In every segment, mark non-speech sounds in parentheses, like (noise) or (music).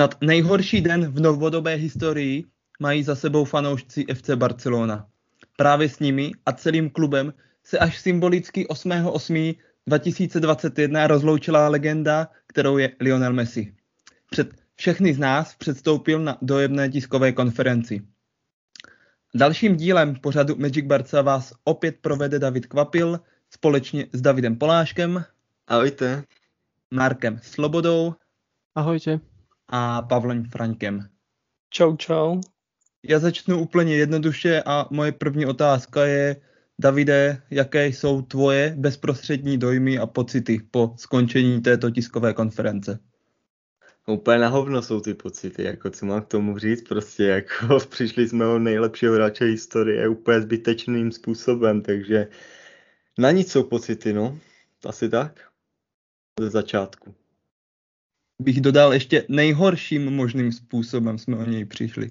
Snad nejhorší den v novodobé historii mají za sebou fanoušci FC Barcelona. Právě s nimi a celým klubem se až symbolicky 8.8.2021 rozloučila legenda, kterou je Lionel Messi. Před všechny z nás předstoupil na dojemné tiskové konferenci. Dalším dílem pořadu Magic Barca vás opět provede David Kvapil společně s Davidem Poláškem. Ahojte. Markem Slobodou. Ahojte. A Pavlem Frankem. Čau, čau. Já začnu úplně jednoduše a moje první otázka je, Davide, jaké jsou tvoje bezprostřední dojmy a pocity po skončení této tiskové konference? Úplně na hovno jsou ty pocity, jako co mám k tomu říct, prostě jako (laughs) přišli jsme o nejlepšího hráče historie úplně zbytečným způsobem, takže na nic jsou pocity, no, asi tak, ze začátku. Bych dodal ještě nejhorším možným způsobem jsme o něj přišli.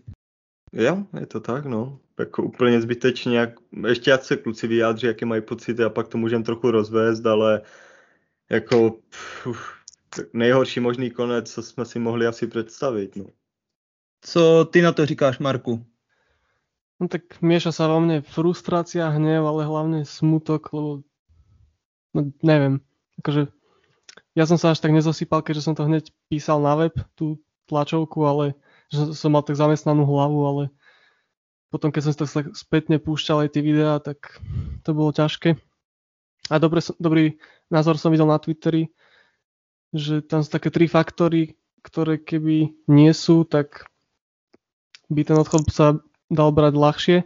Jo, je to tak, no. Jako úplně zbytečně, jak, ještě ať se kluci vyjádří, jaké mají pocity a pak to můžeme trochu rozvést, ale jako pff, nejhorší možný konec, co jsme si mohli asi představit, no. Co ty na to říkáš, Marku? No tak mieša sa vo mne frustrácia, hnev, ale hlavne smutok, lebo no, neviem, akože ja som sa až tak nezosypal, keďže som to hneď písal na web, tú tlačovku, ale že som mal tak zamestnanú hlavu, ale potom keď som si tak spätne púšťal aj tie videá, tak to bolo ťažké. A dobre, dobrý názor som videl na Twitteri, že tam sú také tri faktory, ktoré keby nie sú, tak by ten odchod sa dal brať ľahšie.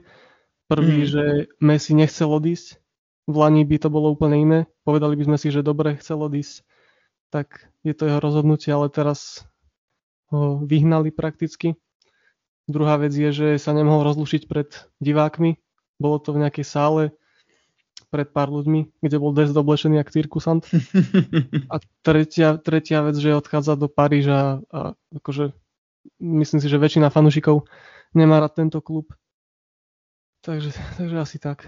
Prvý, mm. že Messi nechcel odísť. V Lani by to bolo úplne iné. Povedali by sme si, že dobre, chcel odísť. Tak je to jeho rozhodnutie, ale teraz ho vyhnali prakticky. Druhá vec je, že sa nemohol rozlušiť pred divákmi. Bolo to v nejakej sále pred pár ľuďmi, kde bol dest oblečený jak cirkusant. (laughs) A tretia, tretia vec, že odchádza do Paríža a akože myslím si, že väčšina fanúšikov nemá rád tento klub. Takže, takže asi tak.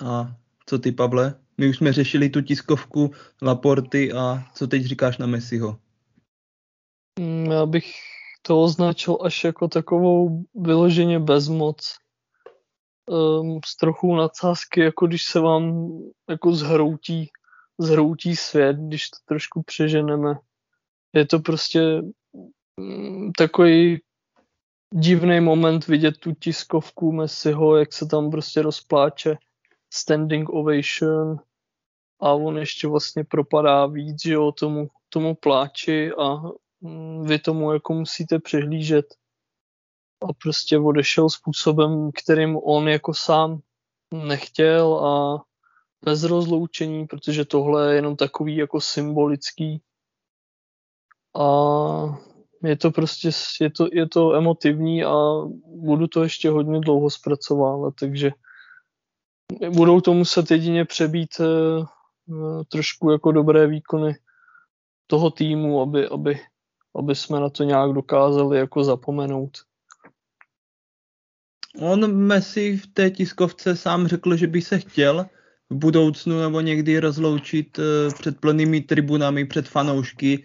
A co ty, Pavle? My už jsme řešili tu tiskovku Laporty a co teď říkáš na Messiho? Mm, já bych to označil až jako takovou vyloženě bezmoc. Um, z trochu nadsázky, jako když se vám jako zhroutí, zhroutí svět, když to trošku přeženeme. Je to prostě Mm, takový divný moment vidět tu tiskovku Messiho, jak se tam prostě rozpláče standing ovation a on ještě vlastně propadá víc, že jo, tomu, tomu pláči a mm, vy tomu jako musíte přehlížet. A prostě odešel způsobem, kterým on jako sám nechtěl a bez rozloučení, protože tohle je jenom takový jako symbolický. A je to prostě, je to, je to emotivní a budu to ještě hodně dlouho zpracovávat, takže budou to muset jedině přebít uh, trošku jako dobré výkony toho týmu, aby, aby, aby jsme na to nějak dokázali jako zapomenout. On Messi v té tiskovce sám řekl, že by se chtěl v budoucnu nebo někdy rozloučit eh, před plnými tribunami, před fanoušky,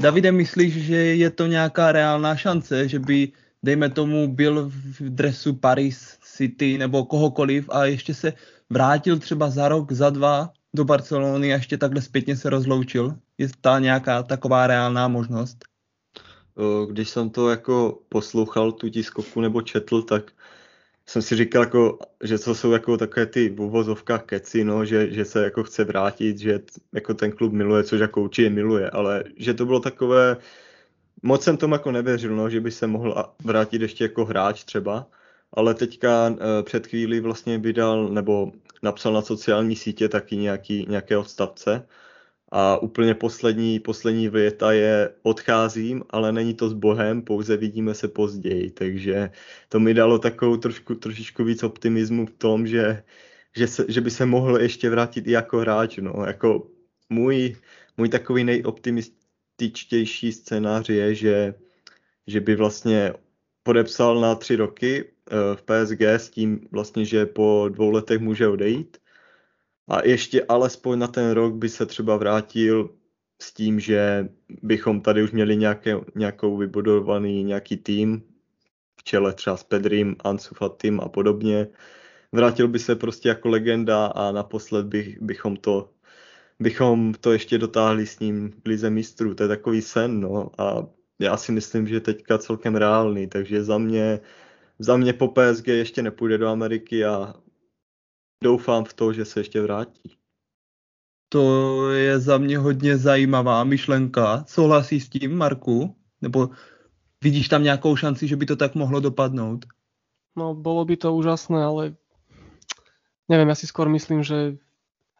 Davide, myslíš, že je to nějaká reálná šance, že by, dejme tomu, byl v dresu Paris City nebo kohokoliv a ještě se vrátil třeba za rok, za dva do Barcelony a ještě takhle zpětně se rozloučil? Je ta nějaká taková reálná možnost? Když jsem to jako poslouchal, tu tiskovku nebo četl, tak jsem si říkal, jako, že to jsou jako takové ty v uvozovkách keci, no, že, že se jako chce vrátit, že jako ten klub miluje, což jako určitě miluje, ale že to bylo takové, moc jsem tomu jako nevěřil, no, že by se mohl vrátit ještě jako hráč třeba, ale teďka uh, před chvílí vlastně vydal nebo napsal na sociální sítě taky nějaký, nějaké odstavce, a úplně poslední, poslední věta je odcházím, ale není to s Bohem, pouze vidíme se později. Takže to mi dalo takovou trošku, trošičku víc optimismu v tom, že, že, se, že by se mohl ještě vrátit i jako hráč. No. Jako můj, můj takový nejoptimističtější scénář je, že, že by vlastně podepsal na tři roky eh, v PSG s tím vlastně, že po dvou letech může odejít a ještě alespoň na ten rok by se třeba vrátil s tím, že bychom tady už měli nějakou vybudovaný nějaký tým, v čele třeba s Pedrým, Ansu Fatim a podobně. Vrátil by se prostě jako legenda a naposled bych, bychom to bychom to ještě dotáhli s ním v Lize mistrů. To je takový sen, no. A já si myslím, že teďka celkem reálný, takže za mě, za mě po PSG ještě nepůjde do Ameriky a doufám v to, že se ještě vrátí. To je za mě hodně zajímavá myšlenka. Souhlasí s tím, Marku? Nebo vidíš tam nějakou šanci, že by to tak mohlo dopadnout? No, bolo by to úžasné, ale neviem, ja si skôr myslím, že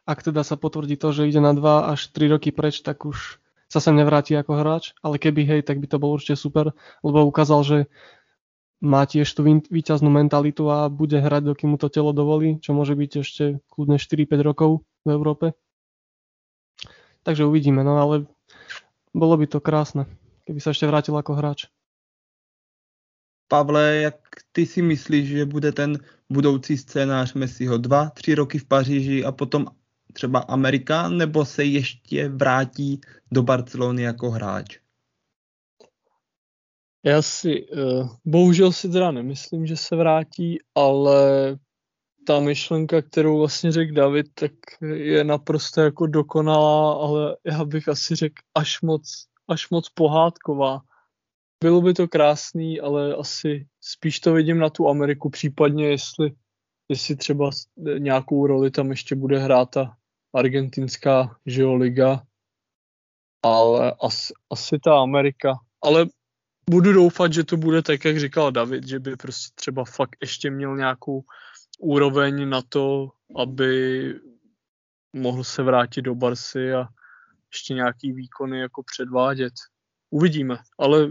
ak teda sa potvrdí to, že ide na 2 až 3 roky preč, tak už sa sem nevráti ako hráč, ale keby hej, tak by to bolo určite super, lebo ukázal, že má tiež tú víťaznú mentalitu a bude hrať, dokým mu to telo dovolí, čo môže byť ešte kľudne 4-5 rokov v Európe. Takže uvidíme, no ale bolo by to krásne, keby sa ešte vrátil ako hráč. Pavle, jak ty si myslíš, že bude ten budoucí scénář Messiho dva, tři roky v Paříži a potom třeba Amerika, nebo se ještě vrátí do Barcelony jako hráč? Já si, uh, bohužel si teda nemyslím, že se vrátí, ale ta myšlenka, kterou vlastně řekl David, tak je naprosto jako dokonalá, ale já bych asi řekl až moc, až moc pohádková. Bylo by to krásný, ale asi spíš to vidím na tu Ameriku, případně jestli, jestli třeba nějakou roli tam ještě bude hrát ta argentinská žio liga, ale asi, asi ta Amerika. Ale budu doufat, že to bude tak, jak říkal David, že by prostě třeba fakt ještě měl nějakou úroveň na to, aby mohl se vrátit do Barsy a ještě nějaký výkony jako předvádět. Uvidíme, ale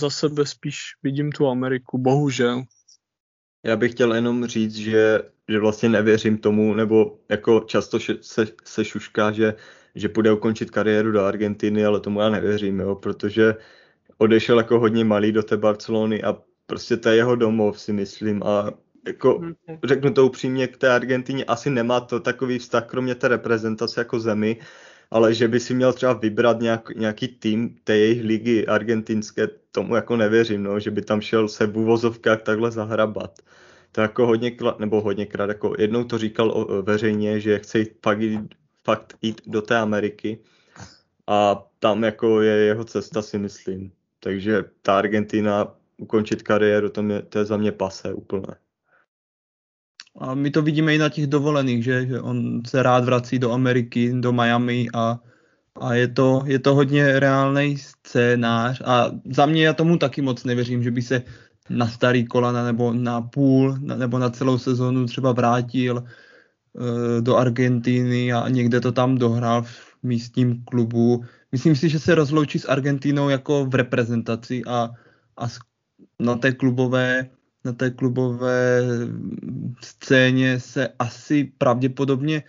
za sebe spíš vidím tu Ameriku, bohužel. Já bych chtěl jenom říct, že, že vlastně nevěřím tomu, nebo jako často se, se šušká, že, že půjde ukončit kariéru do Argentiny, ale tomu já nevěřím, jo, protože odešel jako hodně malý do té Barcelony a prostě to je jeho domov, si myslím. A jako mhm. řeknu to upřímně, k té Argentině asi nemá to takový vztah, kromě té reprezentace jako zemi, ale že by si měl třeba vybrat nějak, nějaký tým té jejich ligy argentinské, tomu jako nevěřím, no, že by tam šel se v uvozovkách takhle zahrabat. To jako hodně, nebo hodněkrát, jako jednou to říkal o, veřejně, že chce jít fakt, jít, fakt jít do té Ameriky a tam jako je jeho cesta, si myslím. Takže ta Argentina ukončit kariéru, to, mě, to je za mě pase úplně. A my to vidíme i na těch dovolených, že, že on se rád vrací do Ameriky, do Miami a, a je, to, je to hodně reálný scénář a za mě já tomu taky moc nevěřím, že by se na starý kolana nebo na půl na, nebo na celou sezonu třeba vrátil uh, do Argentiny a někde to tam dohrál místním klubu. Myslím si, že se rozloučí s Argentinou jako v reprezentaci a, a na té klubové na té klubové scéně se asi pravděpodobně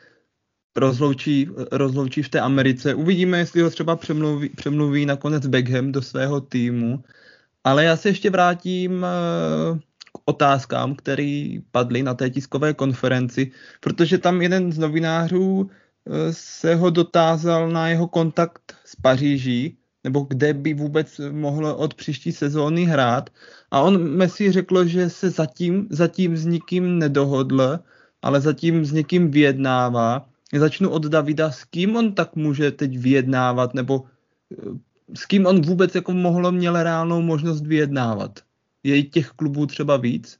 rozloučí, rozloučí v té Americe. Uvidíme, jestli ho třeba přemluví, přemluví nakonec Beckham do svého týmu. Ale já se ještě vrátím eh, k otázkám, které padly na té tiskové konferenci, protože tam jeden z novinářů se ho dotázal na jeho kontakt s Paříží nebo kde by vůbec mohl od příští sezóny hrát. A on Messi řekl, že se zatím, zatím s nikým nedohodl, ale zatím s někým vyjednává. Začnu od Davida, s kým on tak může teď vyjednávat, nebo eh, s kým on vůbec jako mohl měl reálnou možnost vyjednávat. Je těch klubů třeba víc?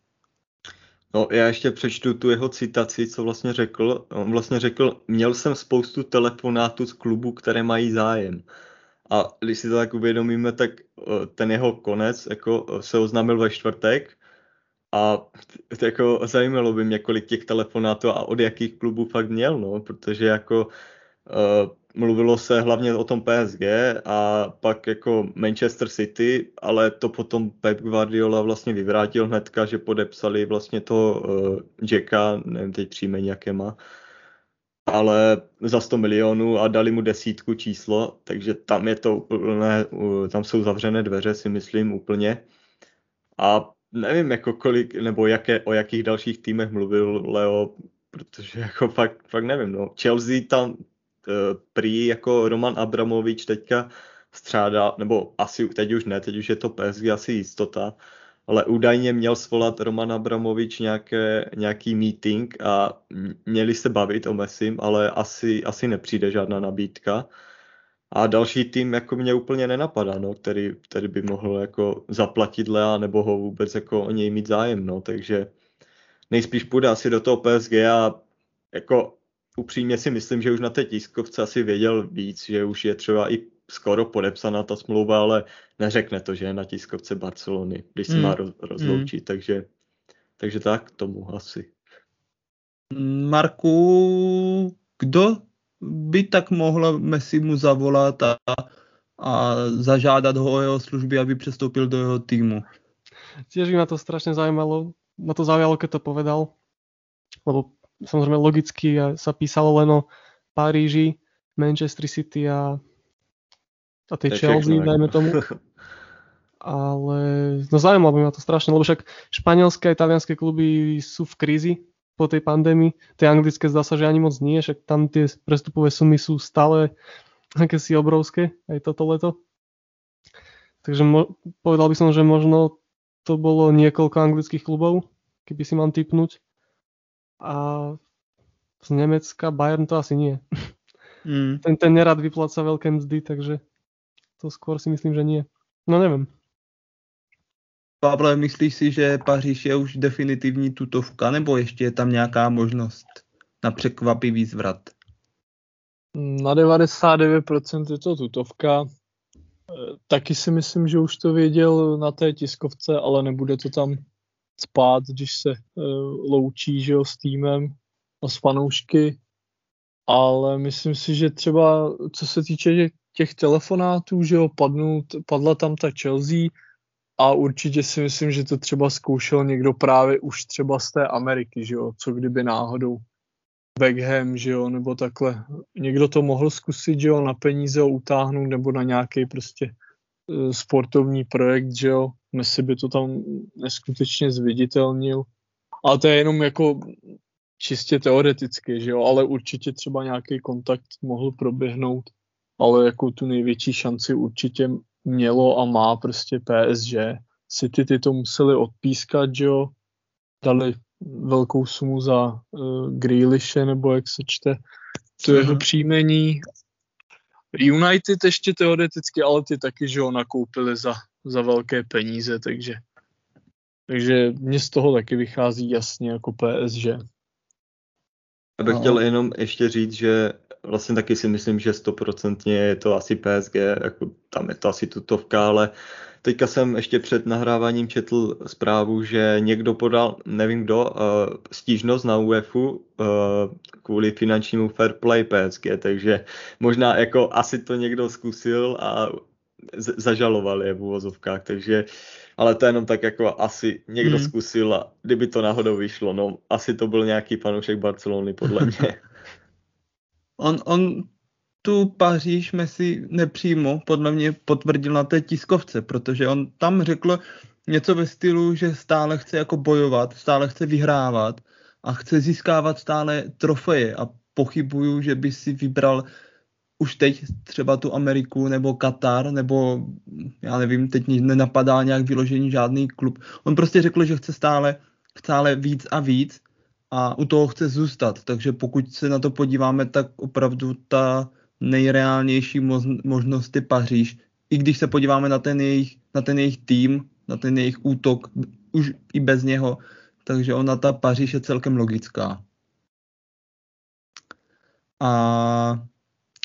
No, já ještě přečtu tu jeho citaci, co vlastně řekl. On vlastně řekl, měl jsem spoustu telefonátů z klubů, které mají zájem. A když si to tak uvědomíme, tak eh, ten jeho konec jako eh, se oznámil ve čtvrtek a jako zajímalo by mě, kolik těch telefonátů a od jakých klubů fakt měl, no, protože jako uh, mluvilo se hlavně o tom PSG a pak jako Manchester City, ale to potom Pep Guardiola vlastně vyvrátil hnedka, že podepsali vlastně toho uh, Jacka, nevím teď příjmení, jaké má, ale za 100 milionů a dali mu desítku číslo, takže tam je to úplné, tam jsou zavřené dveře, si myslím úplně. A nevím, jako kolik, nebo jaké, o jakých dalších týmech mluvil Leo, protože jako fakt, fakt nevím, no. Chelsea tam prý jako Roman Abramovič teďka střádá, nebo asi teď už ne, teď už je to PSG asi jistota, ale údajně měl svolat Roman Abramovič nějaké, nějaký meeting a měli se bavit o Messim, ale asi, asi nepřijde žádná nabídka. A další tým jako mě úplně nenapadá, no, který, který by mohl jako zaplatit Lea nebo ho vůbec jako o něj mít zájem, no, takže nejspíš půjde asi do toho PSG a jako upřímně si myslím, že už na té tiskovce asi věděl víc, že už je třeba i skoro podepsaná ta smlouva, ale neřekne to, že je na tiskovce Barcelony, když se mm. má rozloučit, mm. takže, takže tak tomu asi. Marku, kdo by tak mohl Messi mu zavolat a, a zažádat ho o jeho služby, aby přestoupil do jeho týmu? Tiež ma to strašne zaujímalo, ma to zaujalo, keď to povedal, lebo samozrejme logicky sa písalo len o Paríži, Manchester City a a tej Chelsea, dajme tomu. Ale no zaujímalo by ma to strašne, lebo však španielské a italianské kluby sú v krízi po tej pandémii. Tie anglické zdá sa, že ani moc nie, však tam tie prestupové sumy sú stále si obrovské, aj toto leto. Takže mo- povedal by som, že možno to bolo niekoľko anglických klubov, keby si mám typnúť. A z Nemecka Bayern to asi nie. Mm. Ten, ten nerad vypláca veľké mzdy, takže to skôr si myslím, že nie. No nevím. Pavle, myslíš si, že Paříž je už definitivní tutovka, nebo ještě je tam nějaká možnost na překvapivý zvrat? Na 99% je to tutovka. Taky si myslím, že už to věděl na té tiskovce, ale nebude to tam spát, když se uh, loučí že jo, s týmem a s fanoušky. Ale myslím si, že třeba co se týče těch telefonátů, že jo, padnul, padla tam ta Chelsea a určitě si myslím, že to třeba zkoušel někdo právě už třeba z té Ameriky, že jo, co kdyby náhodou Beckham, že jo, nebo takhle. Někdo to mohl zkusit, že jo, na peníze ho utáhnout nebo na nějaký prostě sportovní projekt, že jo. Messi by to tam neskutečně zviditelnil. Ale to je jenom jako čistě teoreticky, že jo, ale určitě třeba nějaký kontakt mohl proběhnout ale jako tu největší šanci určitě mělo a má prostě PSG. City ty to museli odpískat, že jo, dali velkou sumu za uh, Grealishe, nebo jak se čte to jeho mhm. příjmení. United ještě teoreticky, ale ty taky, že ho nakoupili za, za velké peníze, takže takže mně z toho taky vychází jasně jako PSG. Já bych no. chtěl jenom ještě říct, že vlastně taky si myslím, že stoprocentně je to asi PSG, jako tam je to asi tutovka, ale teďka jsem ještě před nahráváním četl zprávu, že někdo podal, nevím kdo, uh, stížnost na UEFu uh, kvůli finančnímu fair play PSG, takže možná jako asi to někdo zkusil a zažaloval je v uvozovkách, takže ale to jenom tak jako asi někdo hmm. zkusil a kdyby to náhodou vyšlo, no asi to byl nějaký panoušek Barcelony podle (laughs) mě. On, on tu Paříž Messi nepřímo podle mě potvrdil na té tiskovce, protože on tam řekl něco ve stylu, že stále chce jako bojovat, stále chce vyhrávat a chce získávat stále trofeje a pochybuju, že by si vybral už teď třeba tu Ameriku nebo Katar, nebo já nevím, teď nenapadá nějak vyložení žádný klub. On prostě řekl, že chce stále, stále víc a víc a u toho chce zůstat. Takže pokud se na to podíváme, tak opravdu ta nejreálnější možnost je Paříž. I když se podíváme na ten jejich, na ten jejich tým, na ten jejich útok, už i bez něho, takže ona ta Paříž je celkem logická. A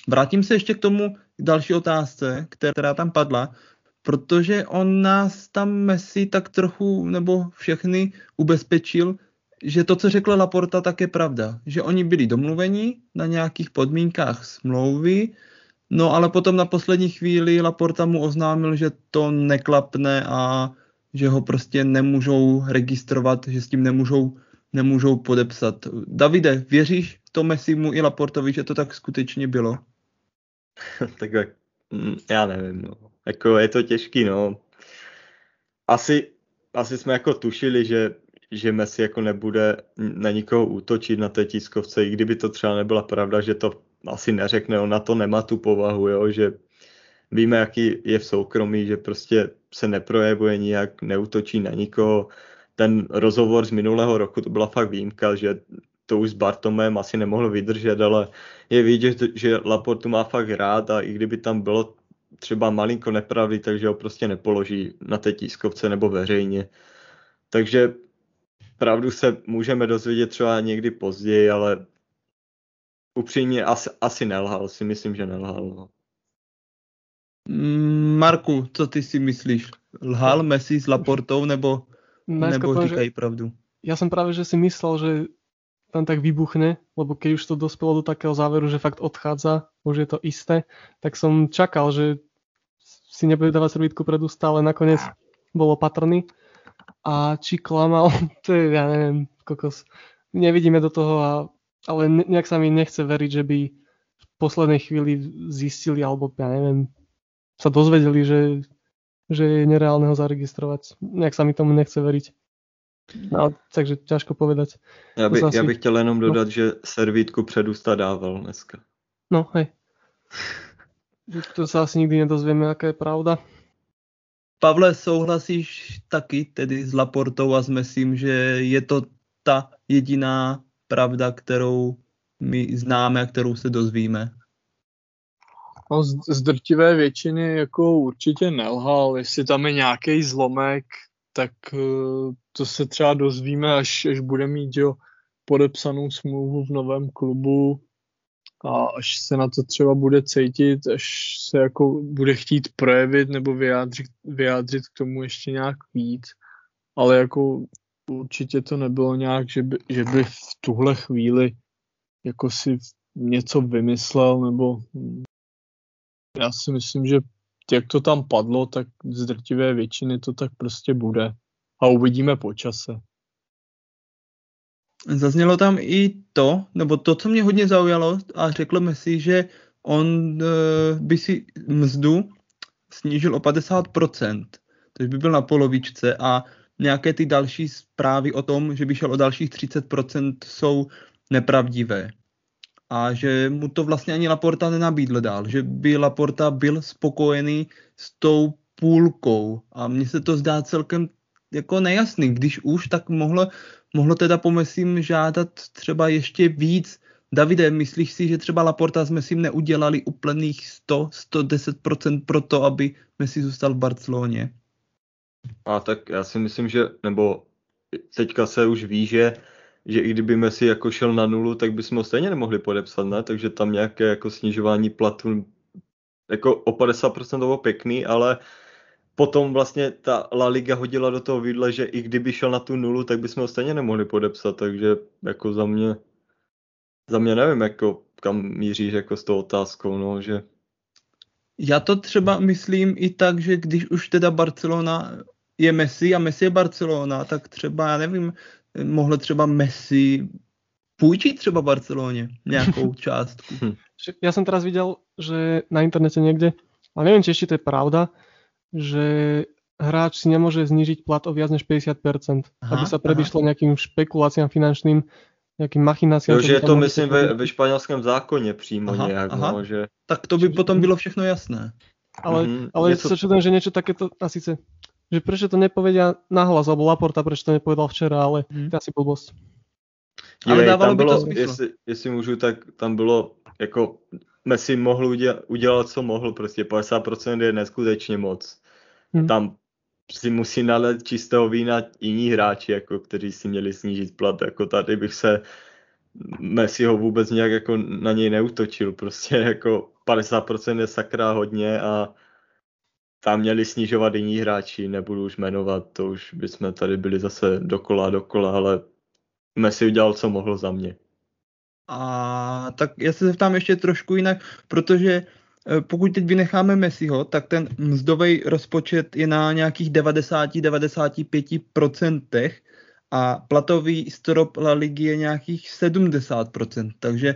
vrátím se ještě k tomu k další otázce, která tam padla, protože on nás tam Messi tak trochu, nebo všechny ubezpečil, že to, co řekla Laporta, tak je pravda. Že oni byli domluveni na nějakých podmínkách smlouvy, no ale potom na poslední chvíli Laporta mu oznámil, že to neklapne a že ho prostě nemůžou registrovat, že s tím nemůžou, nemůžou podepsat. Davide, věříš to Messimu i Laportovi, že to tak skutečně bylo? (laughs) tak mm, já nevím, no. Jako je to těžký, no. Asi, asi jsme jako tušili, že že Messi jako nebude na nikoho útočit na té tiskovce, i kdyby to třeba nebyla pravda, že to asi neřekne, on na to nemá tu povahu, jo, že víme, jaký je v soukromí, že prostě se neprojevuje nijak, neutočí na nikoho. Ten rozhovor z minulého roku, to byla fakt výjimka, že to už s Bartomem asi nemohl vydržet, ale je vidět, že Laportu má fakt rád a i kdyby tam bylo třeba malinko nepravdy, takže ho prostě nepoloží na té tiskovce nebo veřejně. Takže pravdu se můžeme dozvědět třeba někdy později, ale upřímně asi, asi nelhal, si myslím, že nelhal. No. Mm, Marku, co ty si myslíš? Lhal Messi s Laportou nebo, nebo říkají pravdu? Ja som práve, že si myslel, že tam tak vybuchne, lebo keď už to dospelo do takého záveru, že fakt odchádza, už je to isté, tak som čakal, že si nebude dávať servítku pred ústa, ale nakoniec bol opatrný. A či klamal, (laughs) to je, ja neviem, kokos. Nevidíme do toho, a, ale nejak sa mi nechce veriť, že by v poslednej chvíli zistili, alebo ja neviem, sa dozvedeli, že, že je nereálne ho zaregistrovať. Nejak sa mi tomu nechce veriť. No, takže ťažko povedať. Já, by, asi... já bych chtěl jenom no. dodat, no. že servítku před ústa dával dneska. No, hej. (laughs) to sa asi nikdy nedozvieme, aká je pravda. Pavle, souhlasíš taky tedy s Laportou a s Mesím, že je to ta jediná pravda, kterou my známe a kterou se dozvíme? No, z, z drtivé většiny jako určitě nelhal. Jestli tam je nějaký zlomek, tak uh, to se třeba dozvíme, až, až bude mít jo, podepsanou smlouvu v novém klubu a až se na to třeba bude cítit, až se jako bude chtít projevit nebo vyjádřit, vyjádřit k tomu ještě nějak víc. Ale jako určitě to nebylo nějak, že by, že by v tuhle chvíli jako si něco vymyslel nebo já si myslím, že jak to tam padlo, tak z drtivé většiny to tak prostě bude. A uvidíme po čase. Zaznělo tam i to, nebo to, co mě hodně zaujalo a řekl mi si, že on uh, by si mzdu snížil o 50%, takže by byl na polovičce a nějaké ty další zprávy o tom, že by šel o dalších 30% jsou nepravdivé. A že mu to vlastně ani Laporta nenabídl dál, že by Laporta byl spokojený s tou půlkou. A mně se to zdá celkem jako nejasný, když už, tak mohlo, mohlo teda po Messim žádat třeba ještě víc. Davide, myslíš si, že třeba Laporta s Messim neudělali úplných 100, 110% pro to, aby Messi zůstal v Barceloně? A tak já si myslím, že, nebo teďka se už ví, že že i kdyby Messi jako šel na nulu, tak bychom ho stejně nemohli podepsat, ne? Takže tam nějaké jako snižování platu jako o 50% bylo pěkný, ale potom vlastně ta La Liga hodila do toho vidle, že i kdyby šel na tu nulu, tak bychom ho stejně nemohli podepsat, takže jako za mě, za mě nevím, jako kam míříš jako s tou otázkou, no, že... Já to třeba myslím i tak, že když už teda Barcelona je Messi a Messi je Barcelona, tak třeba, já nevím, mohl třeba Messi půjčit třeba Barceloně nějakou (laughs) částku. Já jsem teraz viděl, že na internete někde, a nevím, či ještě to je pravda, že hráč si nemůže znížit plat o viac než 50%, aha, aby se predišlo aha. nějakým špekuláciám finančným, nějakým machinacím. Jo, že je to, myslím, ve, ve španělském zákoně přímo aha, nějak. Aha. No, že... Tak to by potom bylo všechno jasné. Ale, mm-hmm, ale něco... sa čudujem, že niečo takéto, a síce že prečo to nepovedia nahlas, alebo Laporta, prečo to nepovedal včera, ale hmm. to asi blbosť. Ale dávalo tam by bylo, to smysl. Jestli, jestli můžu, tak tam bylo jako Messi mohl udělat, udělat, co mohl, prostě 50% je neskutečně moc. Hmm. Tam si musí nalet čistého vína jiní hráči, jako kteří si měli snížit plat, jako tady bych se Messi ho vůbec nějak jako na něj neutočil, prostě jako 50% je sakra hodně a tam měli snižovat jiní hráči, nebudu už jmenovat, to už bychom tady byli zase dokola dokola, ale Messi udělal, co mohl za mě. A tak já se zeptám ještě trošku jinak, protože pokud teď vynecháme Messiho, tak ten mzdový rozpočet je na nějakých 90-95% a platový strop La Ligy je nějakých 70%, takže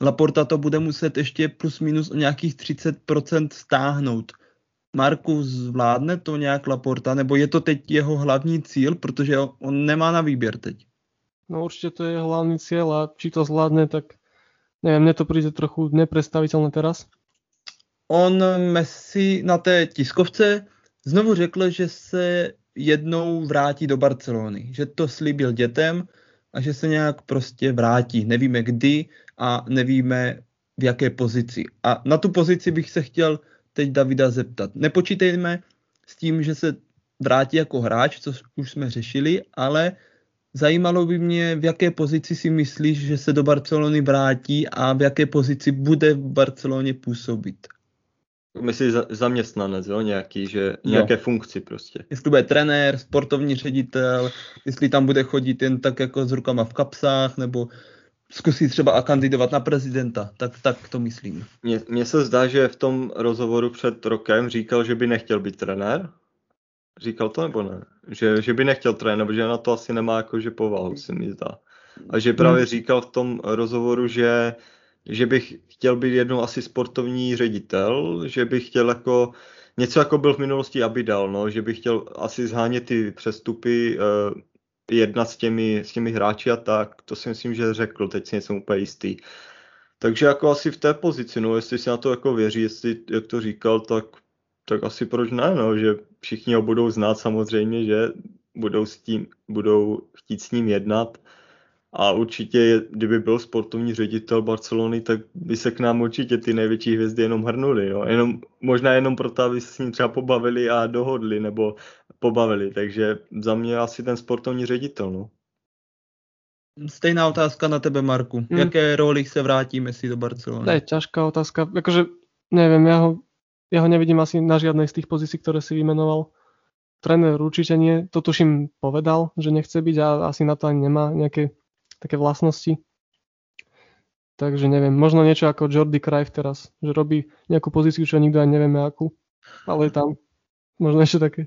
Laporta to bude muset ještě plus minus o nějakých 30% stáhnout. Marku zvládne to nějak Laporta, nebo je to teď jeho hlavní cíl, protože on nemá na výběr teď? No určitě to je hlavní cíl a či to zvládne, tak neviem, mne to príde trochu neprestaviteľné teraz. On Messi na té tiskovce znovu řekl, že se jednou vrátí do Barcelony, že to slíbil dětem a že se nějak prostě vrátí. Nevíme kdy a nevíme v jaké pozici. A na tu pozici bych se chtěl teď Davida zeptat. Nepočítejme s tím, že se vrátí jako hráč, co už jsme řešili, ale zajímalo by mě, v jaké pozici si myslíš, že se do Barcelony vrátí a v jaké pozici bude v Barceloně působit. Myslíš zaměstnanec, jo, nějaký, že nějaké jo. funkci prostě. Jestli bude trenér, sportovní ředitel, jestli tam bude chodit jen tak jako s rukama v kapsách, nebo zkusí třeba a kandidovat na prezidenta, tak, tak to myslím. Mně se zdá, že v tom rozhovoru před rokem říkal, že by nechtěl být trenér. Říkal to nebo ne? Že, že by nechtěl trénovat, protože na to asi nemá jakože povahu, se mi zdá. A že právě hmm. říkal v tom rozhovoru, že že bych chtěl být jednou asi sportovní ředitel, že bych chtěl jako něco jako byl v minulosti Abidal, no, že bych chtěl asi zhánět ty přestupy, uh, jednat s těmi, s těmi hráči a tak, to si myslím, že řekl, teď si nejsem úplně jistý. Takže jako asi v té pozici, no, jestli si na to jako věří, jestli, jak to říkal, tak, tak asi proč ne, no, že všichni ho budou znát samozřejmě, že budou, s tím, budou chtít s ním jednat a určitě, kdyby byl sportovní ředitel Barcelony, tak by se k nám určitě ty největší hvězdy jenom hrnuly. Jo? Jenom, možná jenom proto, aby se s ním třeba pobavili a dohodli, nebo pobavili. Takže za mě asi ten sportovní ředitel. No. Stejná otázka na tebe, Marku. Hmm. Jaké roli se vrátíme si do Barcelony? To je ťažká otázka. Jakože, neviem, ja ho, ja ho nevidím asi na žiadnej z tých pozícií, ktoré si vymenoval. Tréner určite nie. To tuším povedal, že nechce byť a asi na to ani nemá nejaké také vlastnosti. Takže neviem, možno niečo ako Jordi Cruyff teraz, že robí nejakú pozíciu, čo nikto ani nevieme akú, ale je tam možno ešte také.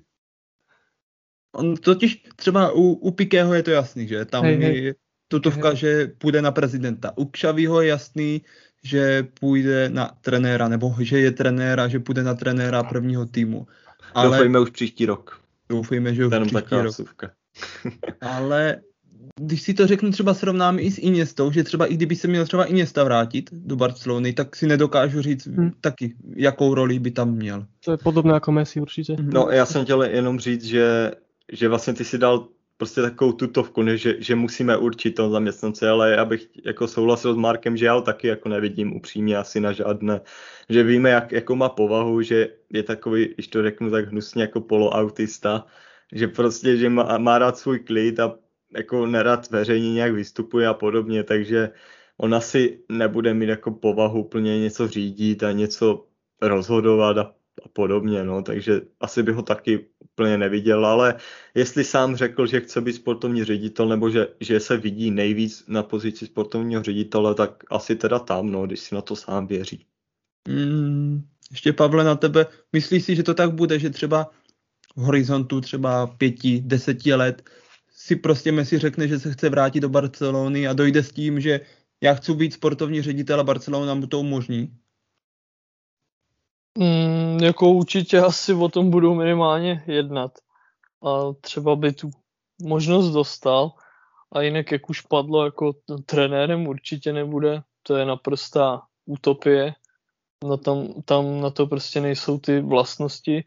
On totiž třeba u, u Pikého je to jasný, že tam hej, hej. je tutovka, hej. že půjde na prezidenta. U Kšavího je jasný, že půjde na trenéra, nebo že je trenéra, že půjde na trenéra prvního týmu. Ale... Doufejme už příští rok. Doufejme, že už příští rok. Ale když si to řeknu, třeba srovnám i s Iniestou, že třeba i kdyby se měl třeba Iniesta vrátit do Barcelony, tak si nedokážu říct hmm. taky, jakou roli by tam měl. To je podobné jako Messi určitě. No já jsem chtěl jenom říct, že, že vlastně ty si dal prostě takovou tutovku, ne, že, že musíme určit toho zaměstnance, ale já bych jako souhlasil s Markem, že já ho taky jako nevidím upřímně asi na žádné, že víme, jak, jako má povahu, že je takový, když to řeknu tak hnusně, jako poloautista, že prostě, že má, má rád svůj klid a jako nerad veřejně nějak vystupuje a podobně, takže on asi nebude mít jako povahu plně něco řídit a něco rozhodovat a, a podobně, no, takže asi by ho taky úplně neviděl, ale jestli sám řekl, že chce být sportovní ředitel nebo že, že se vidí nejvíc na pozici sportovního ředitele, tak asi teda tam, no, když si na to sám věří. Mm, ještě Pavle na tebe, myslíš si, že to tak bude, že třeba v horizontu třeba pěti, deseti let si prostě Messi řekne, že se chce vrátit do Barcelony a dojde s tím, že já chci být sportovní ředitel a Barcelona mu to umožní? Mm, jako určitě asi o tom budou minimálně jednat. A třeba by tu možnost dostal. A jinak, jak už padlo, jako trenérem určitě nebude. To je naprostá utopie. No tam, tam na to prostě nejsou ty vlastnosti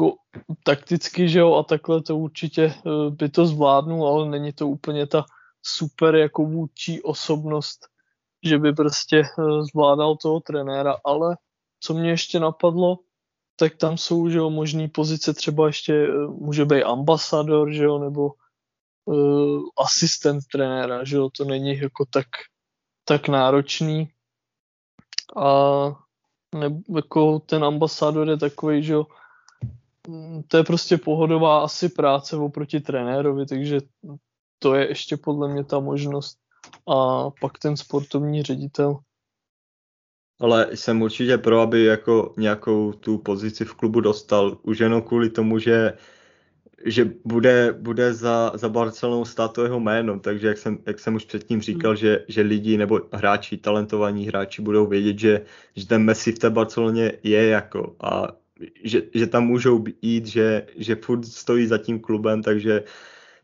jako takticky, že jo, a takhle to určitě eh, by to zvládnul, ale není to úplně ta super jako vůdčí osobnost, že by prostě eh, zvládal toho trenéra, ale co mě ještě napadlo, tak tam jsou, že jo, možný pozice, třeba ještě eh, může být ambasador, že jo, nebo uh, asistent trenéra, že jo, to není jako tak, tak náročný. A nebo jako ten ambasador je takový, že jo, to je prostě pohodová asi práce oproti trenérovi, takže to je ještě podle mě ta možnost. A pak ten sportovní ředitel. Ale jsem určitě pro, aby jako nějakou tu pozici v klubu dostal. Už jenom kvůli tomu, že, že bude, bude za, za Barcelonou stát to jeho jméno. Takže jak jsem, jak jsem už předtím říkal, hmm. že, že lidi nebo hráči, talentovaní hráči budou vědět, že, že ten Messi v té Barceloně je jako a že, že tam můžou jít, že, že furt stojí za tím klubem, takže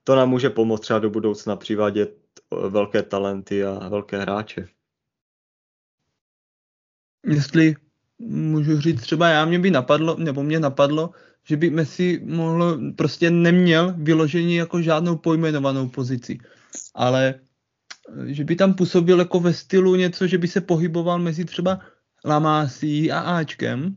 to nám může pomoct třeba do budoucna přivádět eh, velké talenty a velké hráče. jestli můžu říct třeba já, mě by napadlo, nebo mě napadlo, že by Messi mohl, prostě neměl vyložení jako žádnou pojmenovanou pozici, ale že by tam působil jako ve stylu něco, že by se pohyboval mezi třeba Lamásí a Ačkem,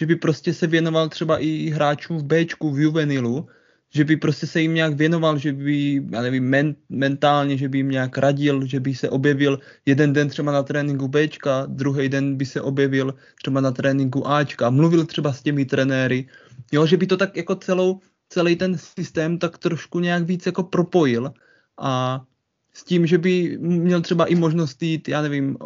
že by prostě se věnoval třeba i hráčům v Bčku, v juvenilu, že by prostě se jim nějak věnoval, že by, já nevím, men, mentálně, že by jim nějak radil, že by se objevil jeden den třeba na tréninku Bčka, druhý den by se objevil třeba na tréninku Ačka, mluvil třeba s těmi trenéry, jo, že by to tak jako celou, celý ten systém tak trošku nějak víc jako propojil a s tím, že by měl třeba i možnost jít, já nevím,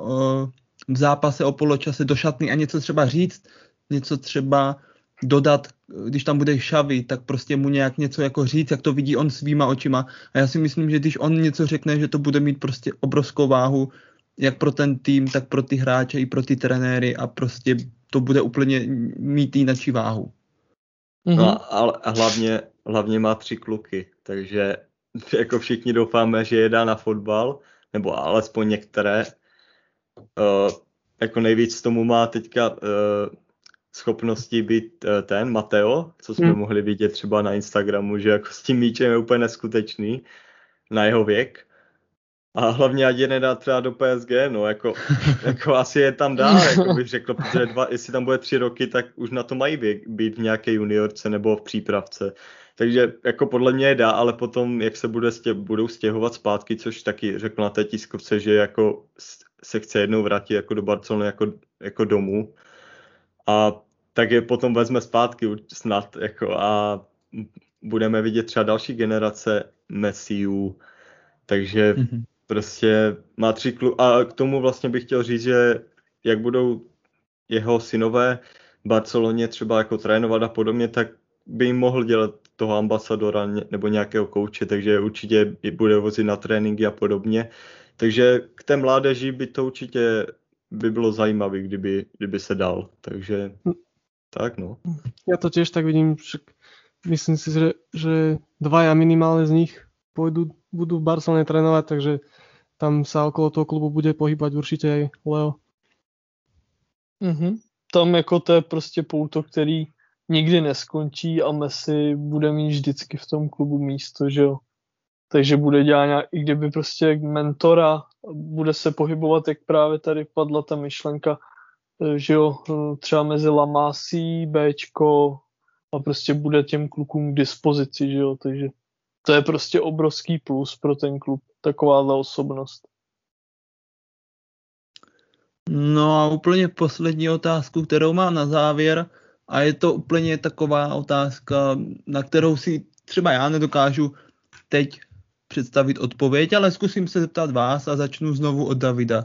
v zápase o poločase do šatny a něco třeba říct, něco třeba dodat, když tam bude šavy, tak prostě mu nějak něco jako říct, jak to vidí on svýma očima. A já si myslím, že když on něco řekne, že to bude mít prostě obrovskou váhu, jak pro ten tým, tak pro ty hráče i pro ty trenéry a prostě to bude úplně mít jinou váhu. No ale hlavně, hlavně má tři kluky, takže (laughs) jako všichni doufáme, že je dá na fotbal, nebo alespoň některé. Uh, jako nejvíc tomu má teďka uh, schopnosti být uh, ten Mateo, co jsme hmm. mohli vidět třeba na Instagramu, že jako s tím míčem je úplně neskutečný na jeho věk. A hlavně ať je nedá třeba do PSG, no jako, (laughs) jako asi je tam dál, (laughs) jako bych řekl, protože dva, jestli tam bude tři roky, tak už na to mají věk, být v nějaké juniorce nebo v přípravce. Takže jako podle mě je dá, ale potom, jak se bude stě, budou stěhovat zpátky, což taky řekl na té tiskovce, že jako se chce jednou vrátit jako do Barcelony jako, jako domů. A tak je potom vezme zpátky snad jako a budeme vidět třeba další generace Messiů, takže mm-hmm. prostě má tři klu- a k tomu vlastně bych chtěl říct, že jak budou jeho synové v Barceloně třeba jako trénovat a podobně, tak by jim mohl dělat toho ambasadora nebo nějakého kouče, takže určitě bude vozit na tréninky a podobně. Takže k té mládeži by to určitě by bylo zajímavé, kdyby, kdyby se dal. Takže tak no. Ja to tiež tak vidím, však myslím si, že, že dvaja minimálne z nich pôjdu, budú v Barcelone trénovať, takže tam sa okolo toho klubu bude pohybať určitě aj Leo. Mm-hmm. Tam jako to je prostě pouto, který nikdy neskončí a Messi bude mít vždycky v tom klubu místo, že jo. Takže bude dělat nějak, i kdyby prostě mentora, bude se pohybovat, jak právě tady padla ta myšlenka, eh, že jo, eh, třeba mezi Lamasí, Bčko a prostě bude těm klukům k dispozici, že jo, takže to je prostě obrovský plus pro ten klub, takováhle osobnost. No a úplně poslední otázku, kterou mám na závěr, a je to úplně taková otázka, na kterou si třeba já nedokážu teď představit odpověď, ale zkusím se zeptat vás a začnu znovu od Davida.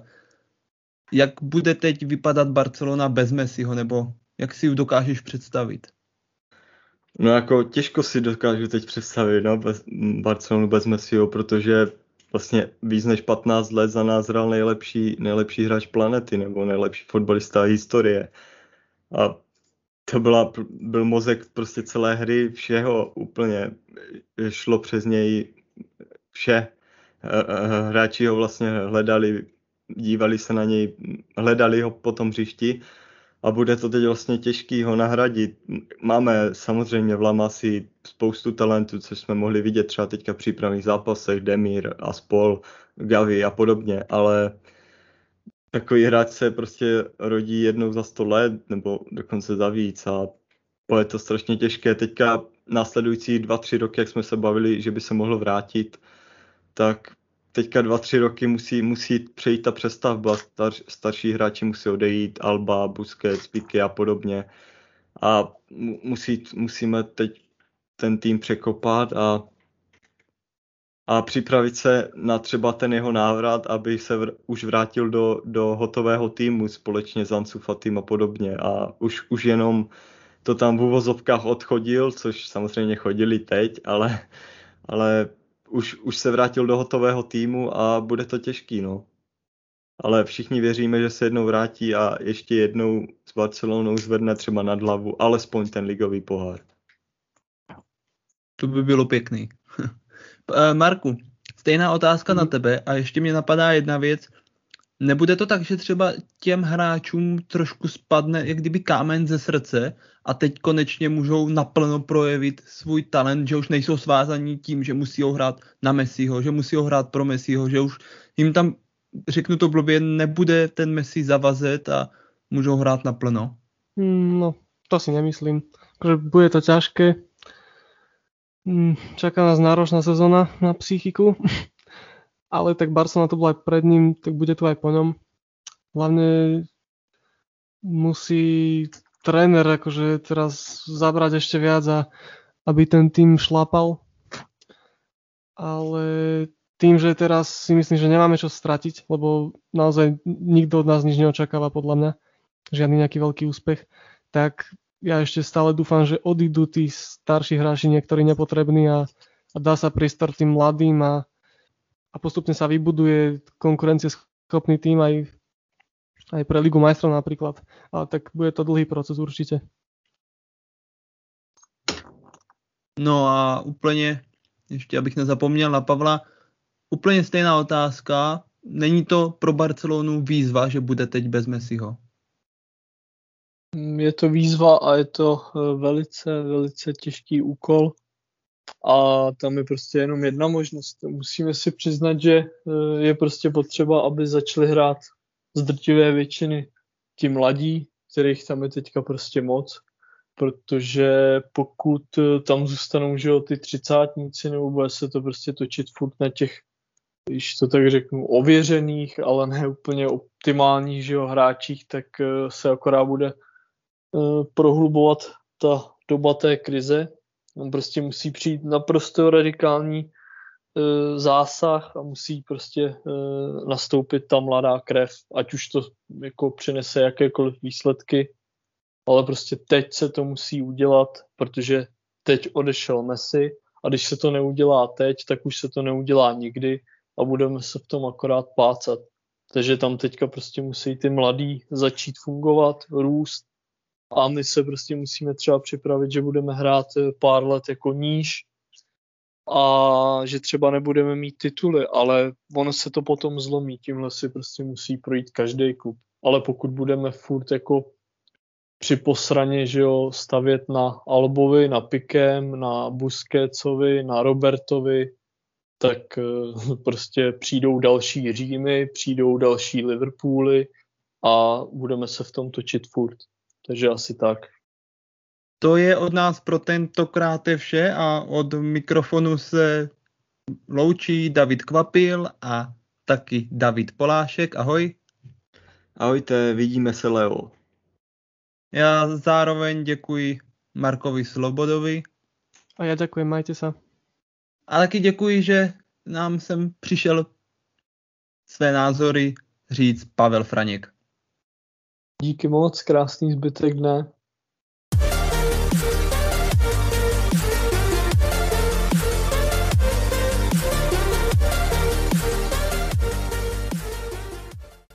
Jak bude teď vypadat Barcelona bez Messiho, nebo jak si ji dokážeš představit? No jako těžko si dokážu teď představit no, bez, Barcelonu bez Messiho, protože vlastně víc než 15 let za nás hrál nejlepší, nejlepší hráč planety nebo nejlepší fotbalista historie. A to byla, byl mozek prostě celé hry, všeho úplně šlo přes něj vše. Eh, eh, hráči ho vlastně hledali, dívali se na něj, hledali ho po tom hřišti a bude to teď vlastně těžký ho nahradit. Máme samozřejmě v Lamasi spoustu talentů, co jsme mohli vidět třeba teďka v přípravných zápasech, Demir, Aspol, Gavi a podobně, ale takový hráč se prostě rodí jednou za sto let, nebo dokonce za víc a je to strašně těžké. Teďka následující dva, tři roky, jak jsme se bavili, že by se mohlo vrátit, tak teďka dva, tři roky musí, musí přejít ta přestavba, star, starší hráči musí odejít, Alba, Busquets, Pique a podobně. A musí, musíme teď ten tým překopat a a připravit se na třeba ten jeho návrat, aby se vr- už vrátil do, do hotového týmu společně s Ansu Fatim a podobně. A už, už jenom to tam v uvozovkách odchodil, což samozřejmě chodili teď, ale, ale už, už se vrátil do hotového týmu a bude to těžký, no. Ale všichni věříme, že se jednou vrátí a ještě jednou s Barcelonou zvedne třeba nad hlavu alespoň ten ligový pohár. To by bylo pěkný. (laughs) Eh, Marku, stejná otázka mm. na mhm. tebe a ještě mě napadá jedna věc. Nebude to tak, že třeba těm hráčům trošku spadne jak kdyby kámen ze srdce a teď konečně můžou naplno projevit svůj talent, že už nejsou svázaní tím, že musí hrát na Messiho, že musí hrát pro Messiho, že už jim tam, řeknu to blbě, nebude ten Messi zavazet a můžou hrát naplno. Hmm, no, to si nemyslím. Že bude to ťažké. Hmm, čaká nás náročná sezóna na psychiku. Ale tak Barcelona to bola aj pred ním, tak bude tu aj po ňom. Hlavne musí tréner akože teraz zabrať ešte viac a aby ten tým šlapal. Ale tým, že teraz si myslím, že nemáme čo stratiť, lebo naozaj nikto od nás nič neočakáva podľa mňa, žiadny nejaký veľký úspech, tak ja ešte stále dúfam, že odídu tí starší hráči, niektorí nepotrební a, a dá sa priestor tým mladým a a postupne sa vybuduje konkurencieschopný tým aj, aj pre Ligu majstrov napríklad. Ale tak bude to dlhý proces určite. No a úplně, ještě abych nezapomněl na Pavla, úplně stejná otázka. Není to pro Barcelonu výzva, že bude teď bez Messiho? Je to výzva a je to eh, velice, velice těžký úkol a tam je prostě jenom jedna možnost. Musíme si přiznat, že eh, je prostě potřeba, aby začali hrát z drtivé většiny ti mladí, kterých tam je teďka prostě moc, protože pokud eh, tam zůstanou, že jo, ty třicátníci, nebo bude se to prostě točit furt na těch, když to tak řeknu, ověřených, ale ne úplně optimálních, že jo, hráčích, tak eh, se akorát bude prohlubovat ta doba té krize prostě musí přijít naprosto radikální e, zásah a musí prostě e, nastoupit ta mladá krev, ať už to jako přinese jakékoliv výsledky, ale prostě teď se to musí udělat, protože teď odešel Messi a když se to neudělá teď, tak už se to neudělá nikdy a budeme se v tom akorát pácat. Takže tam teďka prostě musí ty mladí začít fungovat, růst a my se prostě musíme třeba připravit, že budeme hrát eh, pár let jako níž a že třeba nebudeme mít tituly, ale ono se to potom zlomí, tímhle si prostě musí projít každý klub. Ale pokud budeme furt jako při posraně, že jo, stavět na Albovi, na Pikem, na Busquetsovi, na Robertovi, tak eh, (laughs) prostě přijdou další Římy, přijdou další Liverpooly a budeme se v tom točit furt. Takže asi tak. To je od nás pro tentokrát je vše a od mikrofonu se loučí David Kvapil a taky David Polášek. Ahoj. Ahojte, vidíme se Leo. Já zároveň děkuji Markovi Slobodovi. A já děkuji, majte se. A taky děkuji, že nám sem přišel své názory říct Pavel Franěk. Díky moc, krásný zbytek dne.